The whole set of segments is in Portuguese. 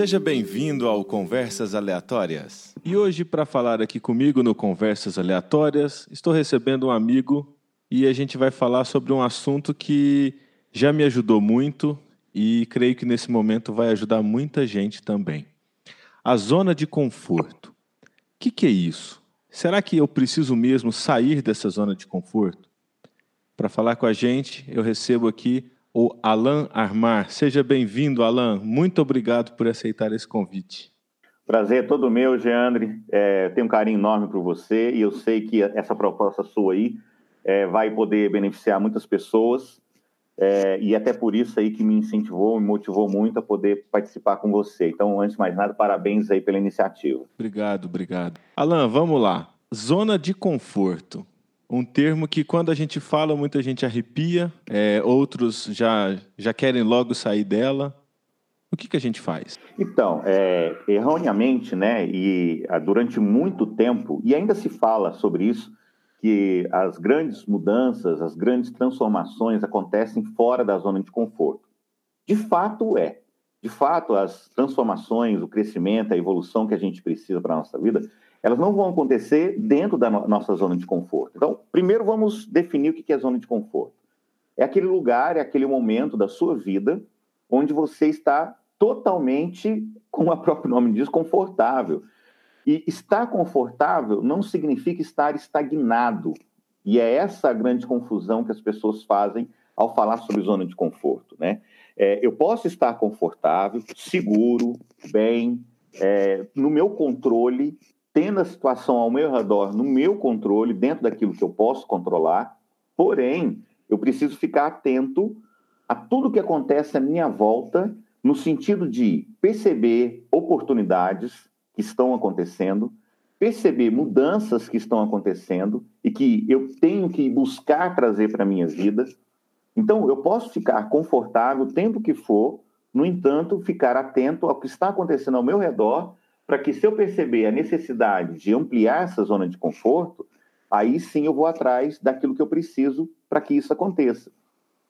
Seja bem-vindo ao Conversas Aleatórias. E hoje, para falar aqui comigo no Conversas Aleatórias, estou recebendo um amigo e a gente vai falar sobre um assunto que já me ajudou muito e creio que nesse momento vai ajudar muita gente também. A zona de conforto. O que, que é isso? Será que eu preciso mesmo sair dessa zona de conforto? Para falar com a gente, eu recebo aqui o Alan Armar. Seja bem-vindo, Alan. Muito obrigado por aceitar esse convite. Prazer é todo meu, Geandre. É, tenho um carinho enorme por você e eu sei que essa proposta sua aí é, vai poder beneficiar muitas pessoas é, e até por isso aí que me incentivou, me motivou muito a poder participar com você. Então, antes de mais nada, parabéns aí pela iniciativa. Obrigado, obrigado. Alan, vamos lá. Zona de conforto um termo que quando a gente fala muita gente arrepia, é, outros já, já querem logo sair dela. O que, que a gente faz? Então, é, erroneamente, né, e ah, durante muito tempo, e ainda se fala sobre isso, que as grandes mudanças, as grandes transformações acontecem fora da zona de conforto. De fato é. De fato, as transformações, o crescimento, a evolução que a gente precisa para a nossa vida, elas não vão acontecer dentro da no nossa zona de conforto. Então, primeiro vamos definir o que é zona de conforto. É aquele lugar, é aquele momento da sua vida onde você está totalmente, como o próprio nome diz, confortável. E estar confortável não significa estar estagnado. E é essa a grande confusão que as pessoas fazem ao falar sobre zona de conforto. Né? É, eu posso estar confortável, seguro, bem, é, no meu controle, tendo a situação ao meu redor no meu controle, dentro daquilo que eu posso controlar, porém, eu preciso ficar atento a tudo que acontece à minha volta, no sentido de perceber oportunidades que estão acontecendo, perceber mudanças que estão acontecendo e que eu tenho que buscar trazer para a minha vida. Então, eu posso ficar confortável o tempo que for, no entanto, ficar atento ao que está acontecendo ao meu redor para que se eu perceber a necessidade de ampliar essa zona de conforto, aí sim eu vou atrás daquilo que eu preciso para que isso aconteça.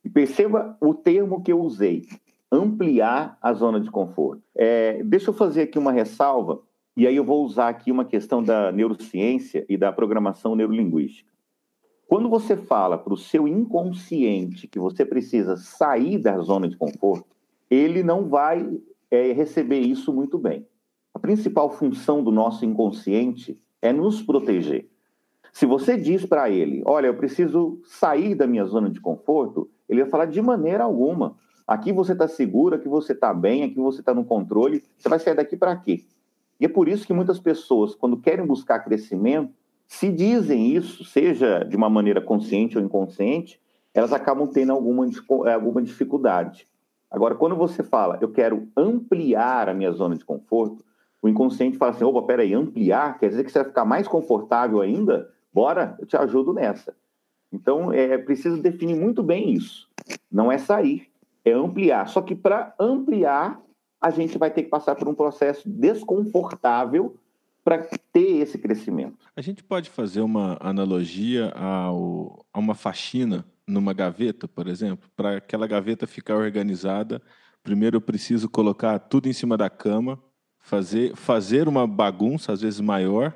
E perceba o termo que eu usei, ampliar a zona de conforto. É, deixa eu fazer aqui uma ressalva, e aí eu vou usar aqui uma questão da neurociência e da programação neurolinguística. Quando você fala para o seu inconsciente que você precisa sair da zona de conforto, ele não vai é, receber isso muito bem. Principal função do nosso inconsciente é nos proteger. Se você diz para ele, olha, eu preciso sair da minha zona de conforto, ele vai falar de maneira alguma. Aqui você está seguro, aqui você está bem, aqui você está no controle, você vai sair daqui para quê? E é por isso que muitas pessoas, quando querem buscar crescimento, se dizem isso, seja de uma maneira consciente ou inconsciente, elas acabam tendo alguma, alguma dificuldade. Agora, quando você fala, eu quero ampliar a minha zona de conforto, o inconsciente fala assim: opa, peraí, ampliar quer dizer que você vai ficar mais confortável ainda? Bora, eu te ajudo nessa. Então, é preciso definir muito bem isso. Não é sair, é ampliar. Só que para ampliar, a gente vai ter que passar por um processo desconfortável para ter esse crescimento. A gente pode fazer uma analogia ao, a uma faxina numa gaveta, por exemplo? Para aquela gaveta ficar organizada, primeiro eu preciso colocar tudo em cima da cama, fazer, fazer uma bagunça, às vezes maior,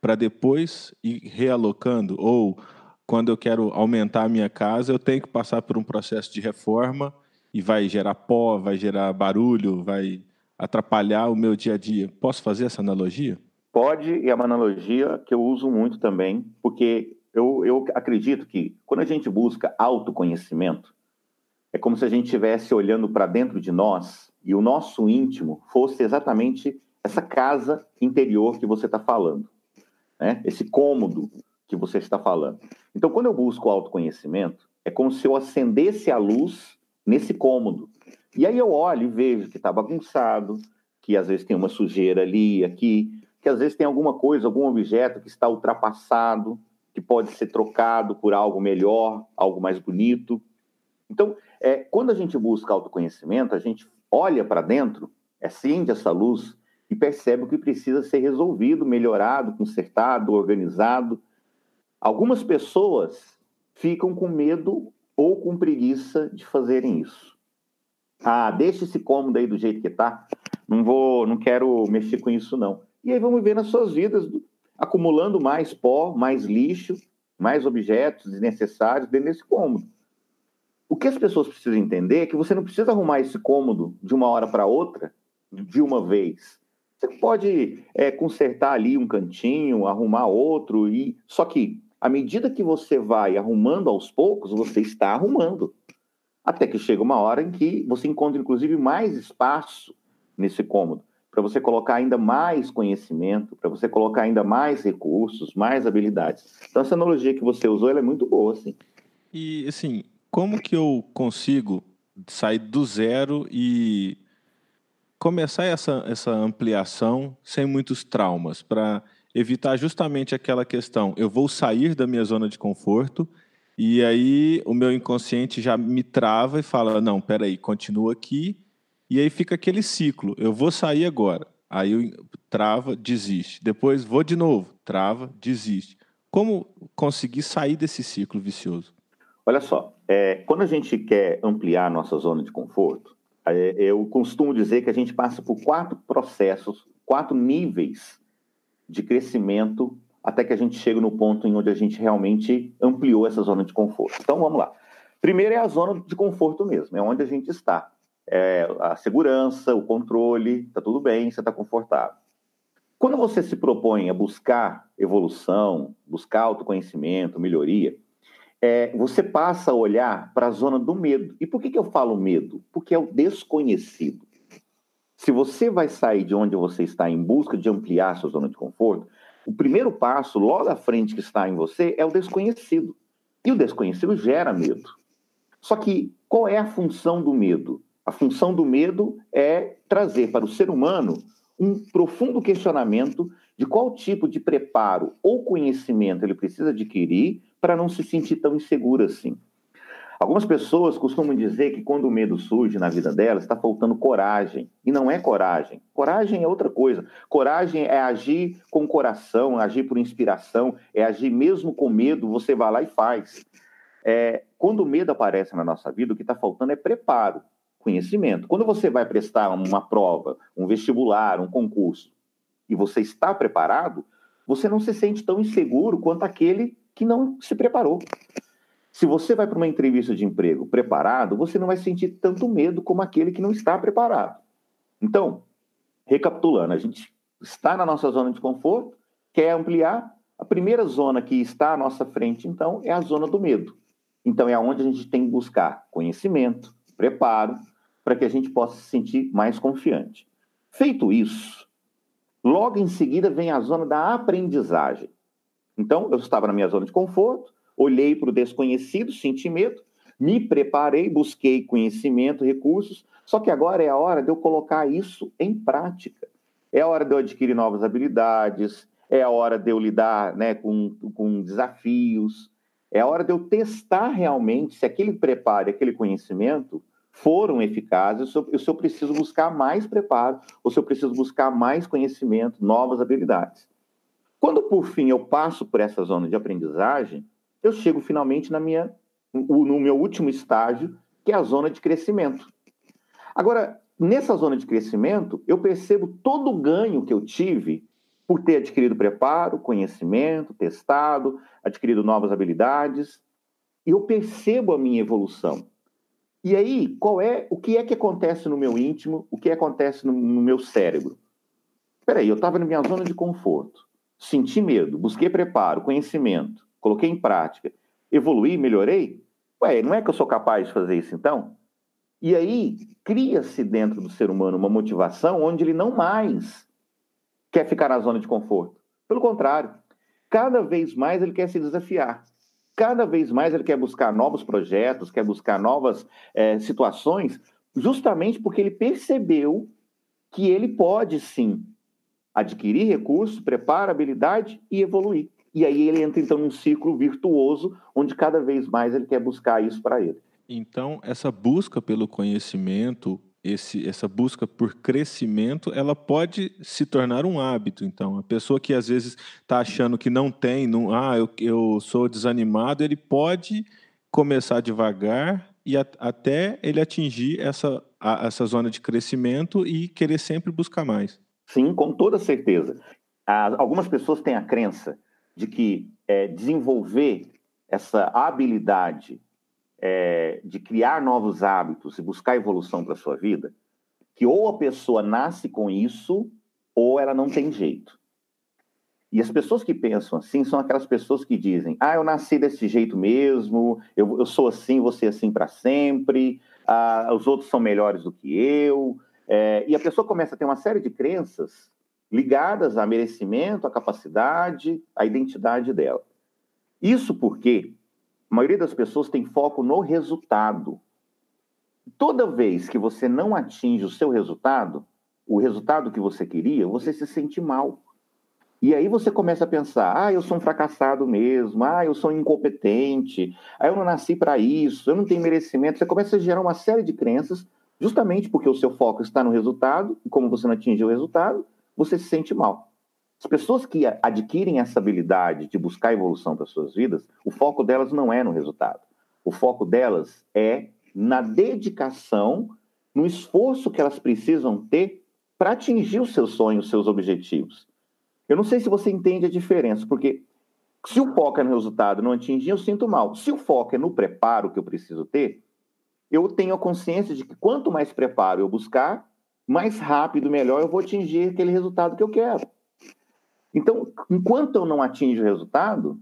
para depois ir realocando. Ou quando eu quero aumentar a minha casa, eu tenho que passar por um processo de reforma e vai gerar pó, vai gerar barulho, vai atrapalhar o meu dia a dia. Posso fazer essa analogia? Pode, e é uma analogia que eu uso muito também, porque eu, eu acredito que quando a gente busca autoconhecimento, é como se a gente estivesse olhando para dentro de nós e o nosso íntimo fosse exatamente essa casa interior que você está falando, né? esse cômodo que você está falando. Então, quando eu busco autoconhecimento, é como se eu acendesse a luz nesse cômodo. E aí eu olho e vejo que está bagunçado, que às vezes tem uma sujeira ali, aqui, que às vezes tem alguma coisa, algum objeto que está ultrapassado, que pode ser trocado por algo melhor, algo mais bonito. Então, é, quando a gente busca autoconhecimento, a gente olha para dentro, acende essa luz e percebe o que precisa ser resolvido, melhorado, consertado, organizado. Algumas pessoas ficam com medo ou com preguiça de fazerem isso. Ah, deixa esse cômodo aí do jeito que está. não vou, não quero mexer com isso não. E aí vamos ver nas suas vidas acumulando mais pó, mais lixo, mais objetos desnecessários dentro desse cômodo. O que as pessoas precisam entender é que você não precisa arrumar esse cômodo de uma hora para outra, de uma vez. Você pode é, consertar ali um cantinho, arrumar outro, e só que à medida que você vai arrumando aos poucos, você está arrumando. Até que chega uma hora em que você encontra, inclusive, mais espaço nesse cômodo, para você colocar ainda mais conhecimento, para você colocar ainda mais recursos, mais habilidades. Então, essa analogia que você usou é muito boa, assim. E, assim, como que eu consigo sair do zero e começar essa, essa ampliação sem muitos traumas, para evitar justamente aquela questão, eu vou sair da minha zona de conforto e aí o meu inconsciente já me trava e fala, não, peraí, continua aqui, e aí fica aquele ciclo, eu vou sair agora, aí eu trava, desiste, depois vou de novo, trava, desiste. Como conseguir sair desse ciclo vicioso? Olha só, é, quando a gente quer ampliar a nossa zona de conforto, é, eu costumo dizer que a gente passa por quatro processos, quatro níveis de crescimento até que a gente chegue no ponto em onde a gente realmente ampliou essa zona de conforto. Então vamos lá. Primeiro é a zona de conforto mesmo, é onde a gente está. É a segurança, o controle, está tudo bem, você está confortável. Quando você se propõe a buscar evolução, buscar autoconhecimento, melhoria, é, você passa a olhar para a zona do medo. E por que, que eu falo medo? Porque é o desconhecido. Se você vai sair de onde você está em busca de ampliar sua zona de conforto, o primeiro passo, logo à frente que está em você, é o desconhecido. E o desconhecido gera medo. Só que qual é a função do medo? A função do medo é trazer para o ser humano um profundo questionamento de qual tipo de preparo ou conhecimento ele precisa adquirir para não se sentir tão inseguro assim. Algumas pessoas costumam dizer que quando o medo surge na vida delas, está faltando coragem. E não é coragem. Coragem é outra coisa. Coragem é agir com coração, agir por inspiração, é agir mesmo com medo, você vai lá e faz. É, quando o medo aparece na nossa vida, o que está faltando é preparo, conhecimento. Quando você vai prestar uma prova, um vestibular, um concurso, e você está preparado, você não se sente tão inseguro quanto aquele que não se preparou. Se você vai para uma entrevista de emprego preparado, você não vai sentir tanto medo como aquele que não está preparado. Então, recapitulando, a gente está na nossa zona de conforto, quer ampliar. A primeira zona que está à nossa frente, então, é a zona do medo. Então, é onde a gente tem que buscar conhecimento, preparo, para que a gente possa se sentir mais confiante. Feito isso, logo em seguida vem a zona da aprendizagem. Então, eu estava na minha zona de conforto, olhei para o desconhecido, senti medo, me preparei, busquei conhecimento, recursos, só que agora é a hora de eu colocar isso em prática. É a hora de eu adquirir novas habilidades, é a hora de eu lidar né, com, com desafios, é a hora de eu testar realmente se aquele preparo, aquele conhecimento foram eficazes, ou se eu preciso buscar mais preparo, ou se eu preciso buscar mais conhecimento, novas habilidades. Quando, por fim, eu passo por essa zona de aprendizagem, eu chego finalmente na minha, no meu último estágio, que é a zona de crescimento. Agora, nessa zona de crescimento, eu percebo todo o ganho que eu tive por ter adquirido preparo, conhecimento, testado, adquirido novas habilidades, e eu percebo a minha evolução. E aí, qual é o que é que acontece no meu íntimo, o que acontece no, no meu cérebro? Espera aí, eu estava na minha zona de conforto senti medo, busquei preparo, conhecimento, coloquei em prática, evoluí, melhorei, ué, não é que eu sou capaz de fazer isso então? E aí cria-se dentro do ser humano uma motivação onde ele não mais quer ficar na zona de conforto. Pelo contrário, cada vez mais ele quer se desafiar. Cada vez mais ele quer buscar novos projetos, quer buscar novas é, situações, justamente porque ele percebeu que ele pode sim adquirir recursos, prepara habilidade e evoluir. E aí ele entra então num ciclo virtuoso, onde cada vez mais ele quer buscar isso para ele. Então, essa busca pelo conhecimento, esse, essa busca por crescimento, ela pode se tornar um hábito. Então, a pessoa que às vezes está achando que não tem, não, ah, eu, eu sou desanimado, ele pode começar devagar e a, até ele atingir essa, a, essa zona de crescimento e querer sempre buscar mais. Sim, com toda certeza. algumas pessoas têm a crença de que é, desenvolver essa habilidade é, de criar novos hábitos e buscar evolução para a sua vida, que ou a pessoa nasce com isso ou ela não tem jeito. E as pessoas que pensam assim são aquelas pessoas que dizem: ah, eu nasci desse jeito mesmo, eu, eu sou assim, vou ser assim para sempre, ah, os outros são melhores do que eu. É, e a pessoa começa a ter uma série de crenças ligadas a merecimento, a capacidade, a identidade dela. Isso porque a maioria das pessoas tem foco no resultado. Toda vez que você não atinge o seu resultado, o resultado que você queria, você se sente mal. E aí você começa a pensar: ah, eu sou um fracassado mesmo, ah, eu sou incompetente, ah, eu não nasci para isso, eu não tenho merecimento. Você começa a gerar uma série de crenças, justamente porque o seu foco está no resultado, e como você não atingiu o resultado, você se sente mal. As pessoas que adquirem essa habilidade de buscar evolução para suas vidas, o foco delas não é no resultado. O foco delas é na dedicação, no esforço que elas precisam ter para atingir os seus sonhos, os seus objetivos. Eu não sei se você entende a diferença, porque se o foco é no resultado não atingir, eu sinto mal. Se o foco é no preparo que eu preciso ter, eu tenho a consciência de que quanto mais preparo eu buscar, mais rápido, melhor eu vou atingir aquele resultado que eu quero. Então, enquanto eu não atingo o resultado,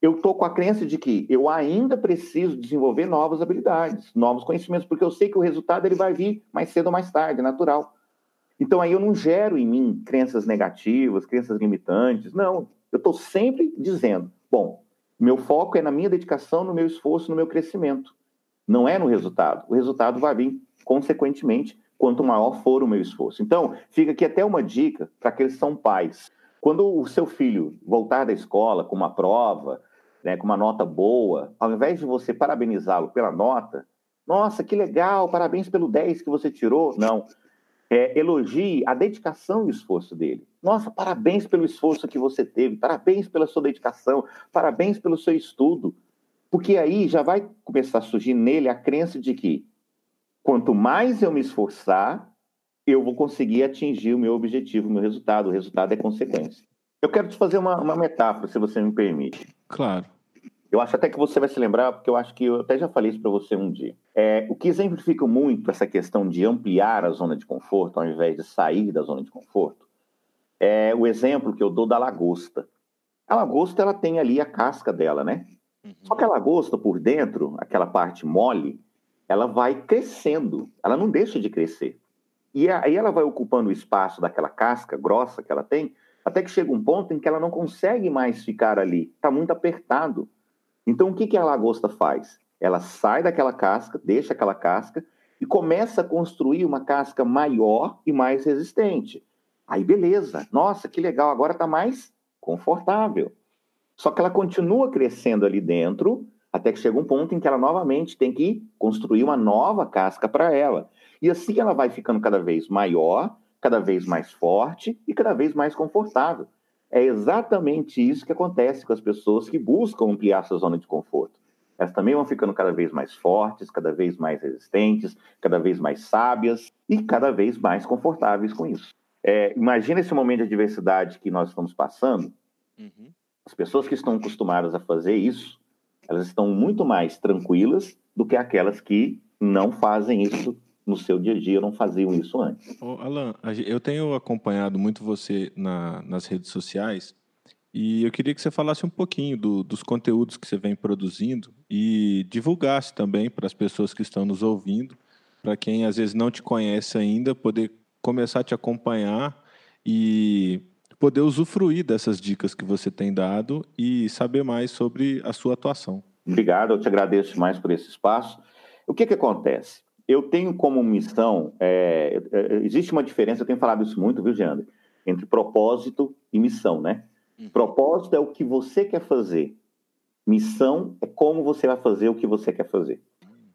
eu estou com a crença de que eu ainda preciso desenvolver novas habilidades, novos conhecimentos, porque eu sei que o resultado ele vai vir mais cedo ou mais tarde, é natural. Então aí eu não gero em mim crenças negativas, crenças limitantes. Não, eu estou sempre dizendo, bom, meu foco é na minha dedicação, no meu esforço, no meu crescimento. Não é no resultado. O resultado vai vir consequentemente quanto maior for o meu esforço. Então, fica aqui até uma dica para aqueles que são pais. Quando o seu filho voltar da escola com uma prova, né, com uma nota boa, ao invés de você parabenizá-lo pela nota, nossa, que legal, parabéns pelo 10 que você tirou. Não. É, elogie a dedicação e o esforço dele. Nossa, parabéns pelo esforço que você teve, parabéns pela sua dedicação, parabéns pelo seu estudo. Porque aí já vai começar a surgir nele a crença de que quanto mais eu me esforçar, eu vou conseguir atingir o meu objetivo, o meu resultado. O resultado é consequência. Eu quero te fazer uma, uma metáfora, se você me permite. Claro. Eu acho até que você vai se lembrar, porque eu acho que eu até já falei isso para você um dia. É, o que exemplifica muito essa questão de ampliar a zona de conforto, ao invés de sair da zona de conforto, é o exemplo que eu dou da lagosta. A lagosta, ela tem ali a casca dela, né? Uhum. Só que a lagosta, por dentro, aquela parte mole, ela vai crescendo, ela não deixa de crescer. E aí ela vai ocupando o espaço daquela casca grossa que ela tem, até que chega um ponto em que ela não consegue mais ficar ali, está muito apertado. Então o que, que a lagosta faz? Ela sai daquela casca, deixa aquela casca e começa a construir uma casca maior e mais resistente. Aí beleza, nossa, que legal, agora está mais confortável. Só que ela continua crescendo ali dentro, até que chega um ponto em que ela novamente tem que construir uma nova casca para ela. E assim ela vai ficando cada vez maior, cada vez mais forte e cada vez mais confortável. É exatamente isso que acontece com as pessoas que buscam ampliar sua zona de conforto. Elas também vão ficando cada vez mais fortes, cada vez mais resistentes, cada vez mais sábias e cada vez mais confortáveis com isso. É, imagina esse momento de adversidade que nós estamos passando. Uhum. As pessoas que estão acostumadas a fazer isso, elas estão muito mais tranquilas do que aquelas que não fazem isso no seu dia a dia não faziam isso antes. Ô, Alan, eu tenho acompanhado muito você na, nas redes sociais e eu queria que você falasse um pouquinho do, dos conteúdos que você vem produzindo e divulgasse também para as pessoas que estão nos ouvindo, para quem às vezes não te conhece ainda, poder começar a te acompanhar e poder usufruir dessas dicas que você tem dado e saber mais sobre a sua atuação. Obrigado, eu te agradeço mais por esse espaço. O que, que acontece? eu tenho como missão, é, é, existe uma diferença, eu tenho falado isso muito, viu, Jeandre, entre propósito e missão, né? Uhum. Propósito é o que você quer fazer, missão é como você vai fazer o que você quer fazer.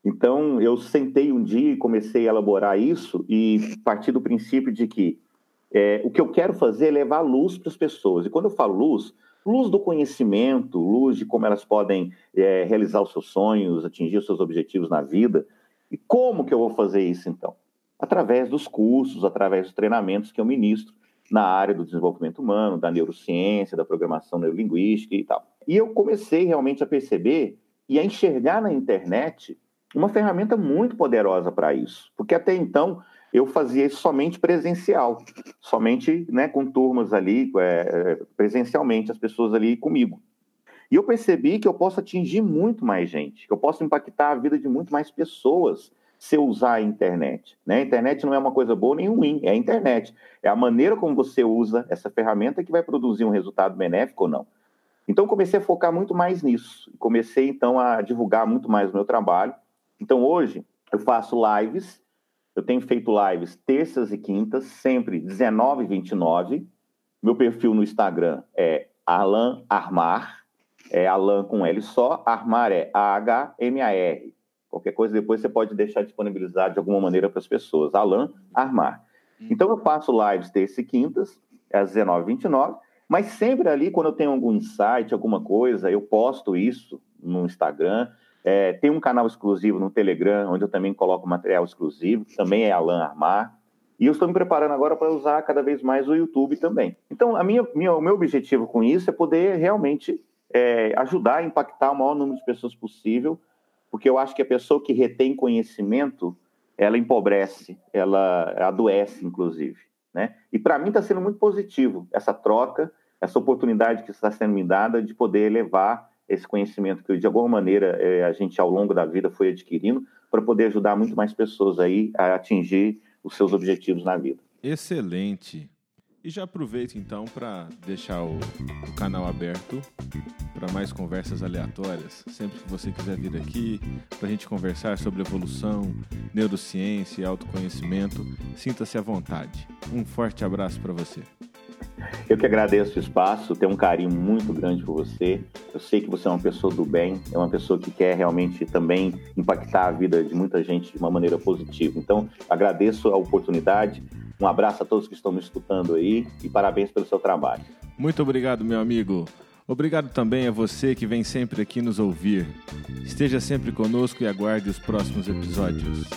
Então, eu sentei um dia e comecei a elaborar isso e parti do princípio de que é, o que eu quero fazer é levar luz para as pessoas. E quando eu falo luz, luz do conhecimento, luz de como elas podem é, realizar os seus sonhos, atingir os seus objetivos na vida. E como que eu vou fazer isso então? Através dos cursos, através dos treinamentos que eu ministro na área do desenvolvimento humano, da neurociência, da programação neurolinguística e tal. E eu comecei realmente a perceber e a enxergar na internet uma ferramenta muito poderosa para isso, porque até então eu fazia isso somente presencial, somente né, com turmas ali, é, presencialmente, as pessoas ali comigo. E eu percebi que eu posso atingir muito mais gente, que eu posso impactar a vida de muito mais pessoas se eu usar a internet. Né? A internet não é uma coisa boa nem ruim, é a internet. É a maneira como você usa essa ferramenta que vai produzir um resultado benéfico ou não. Então, comecei a focar muito mais nisso. Comecei, então, a divulgar muito mais o meu trabalho. Então, hoje, eu faço lives eu tenho feito lives terças e quintas, sempre 19 e 29. Meu perfil no Instagram é Alan Armar, é Alan com L só, Armar é A-H-M-A-R. Qualquer coisa depois você pode deixar disponibilizado de alguma maneira para as pessoas. Alan Armar. Hum. Então eu faço lives terças e quintas, às 19 h 29 mas sempre ali, quando eu tenho algum insight, alguma coisa, eu posto isso no Instagram. É, tem um canal exclusivo no Telegram, onde eu também coloco material exclusivo, também é Alan Armar. E eu estou me preparando agora para usar cada vez mais o YouTube também. Então, a minha, minha, o meu objetivo com isso é poder realmente é, ajudar a impactar o maior número de pessoas possível, porque eu acho que a pessoa que retém conhecimento, ela empobrece, ela adoece, inclusive. Né? E para mim está sendo muito positivo essa troca, essa oportunidade que está sendo me dada de poder levar esse conhecimento que de alguma maneira é, a gente ao longo da vida foi adquirindo para poder ajudar muito mais pessoas aí a atingir os seus objetivos na vida. Excelente. E já aproveito então para deixar o, o, canal aberto para mais conversas aleatórias. Sempre que você quiser vir aqui para a gente conversar sobre evolução, neurociência e autoconhecimento, sinta-se à vontade. Um forte abraço para você. Eu que agradeço o espaço, tenho um carinho muito grande por você. Eu sei que você é uma pessoa do bem, é uma pessoa que quer realmente também impactar a vida de muita gente de uma maneira positiva. Então, agradeço a oportunidade. Um abraço a todos que estão me escutando aí e parabéns pelo seu trabalho. Muito obrigado, meu amigo. Obrigado também a você que vem sempre aqui nos ouvir. Esteja sempre conosco e aguarde os próximos episódios.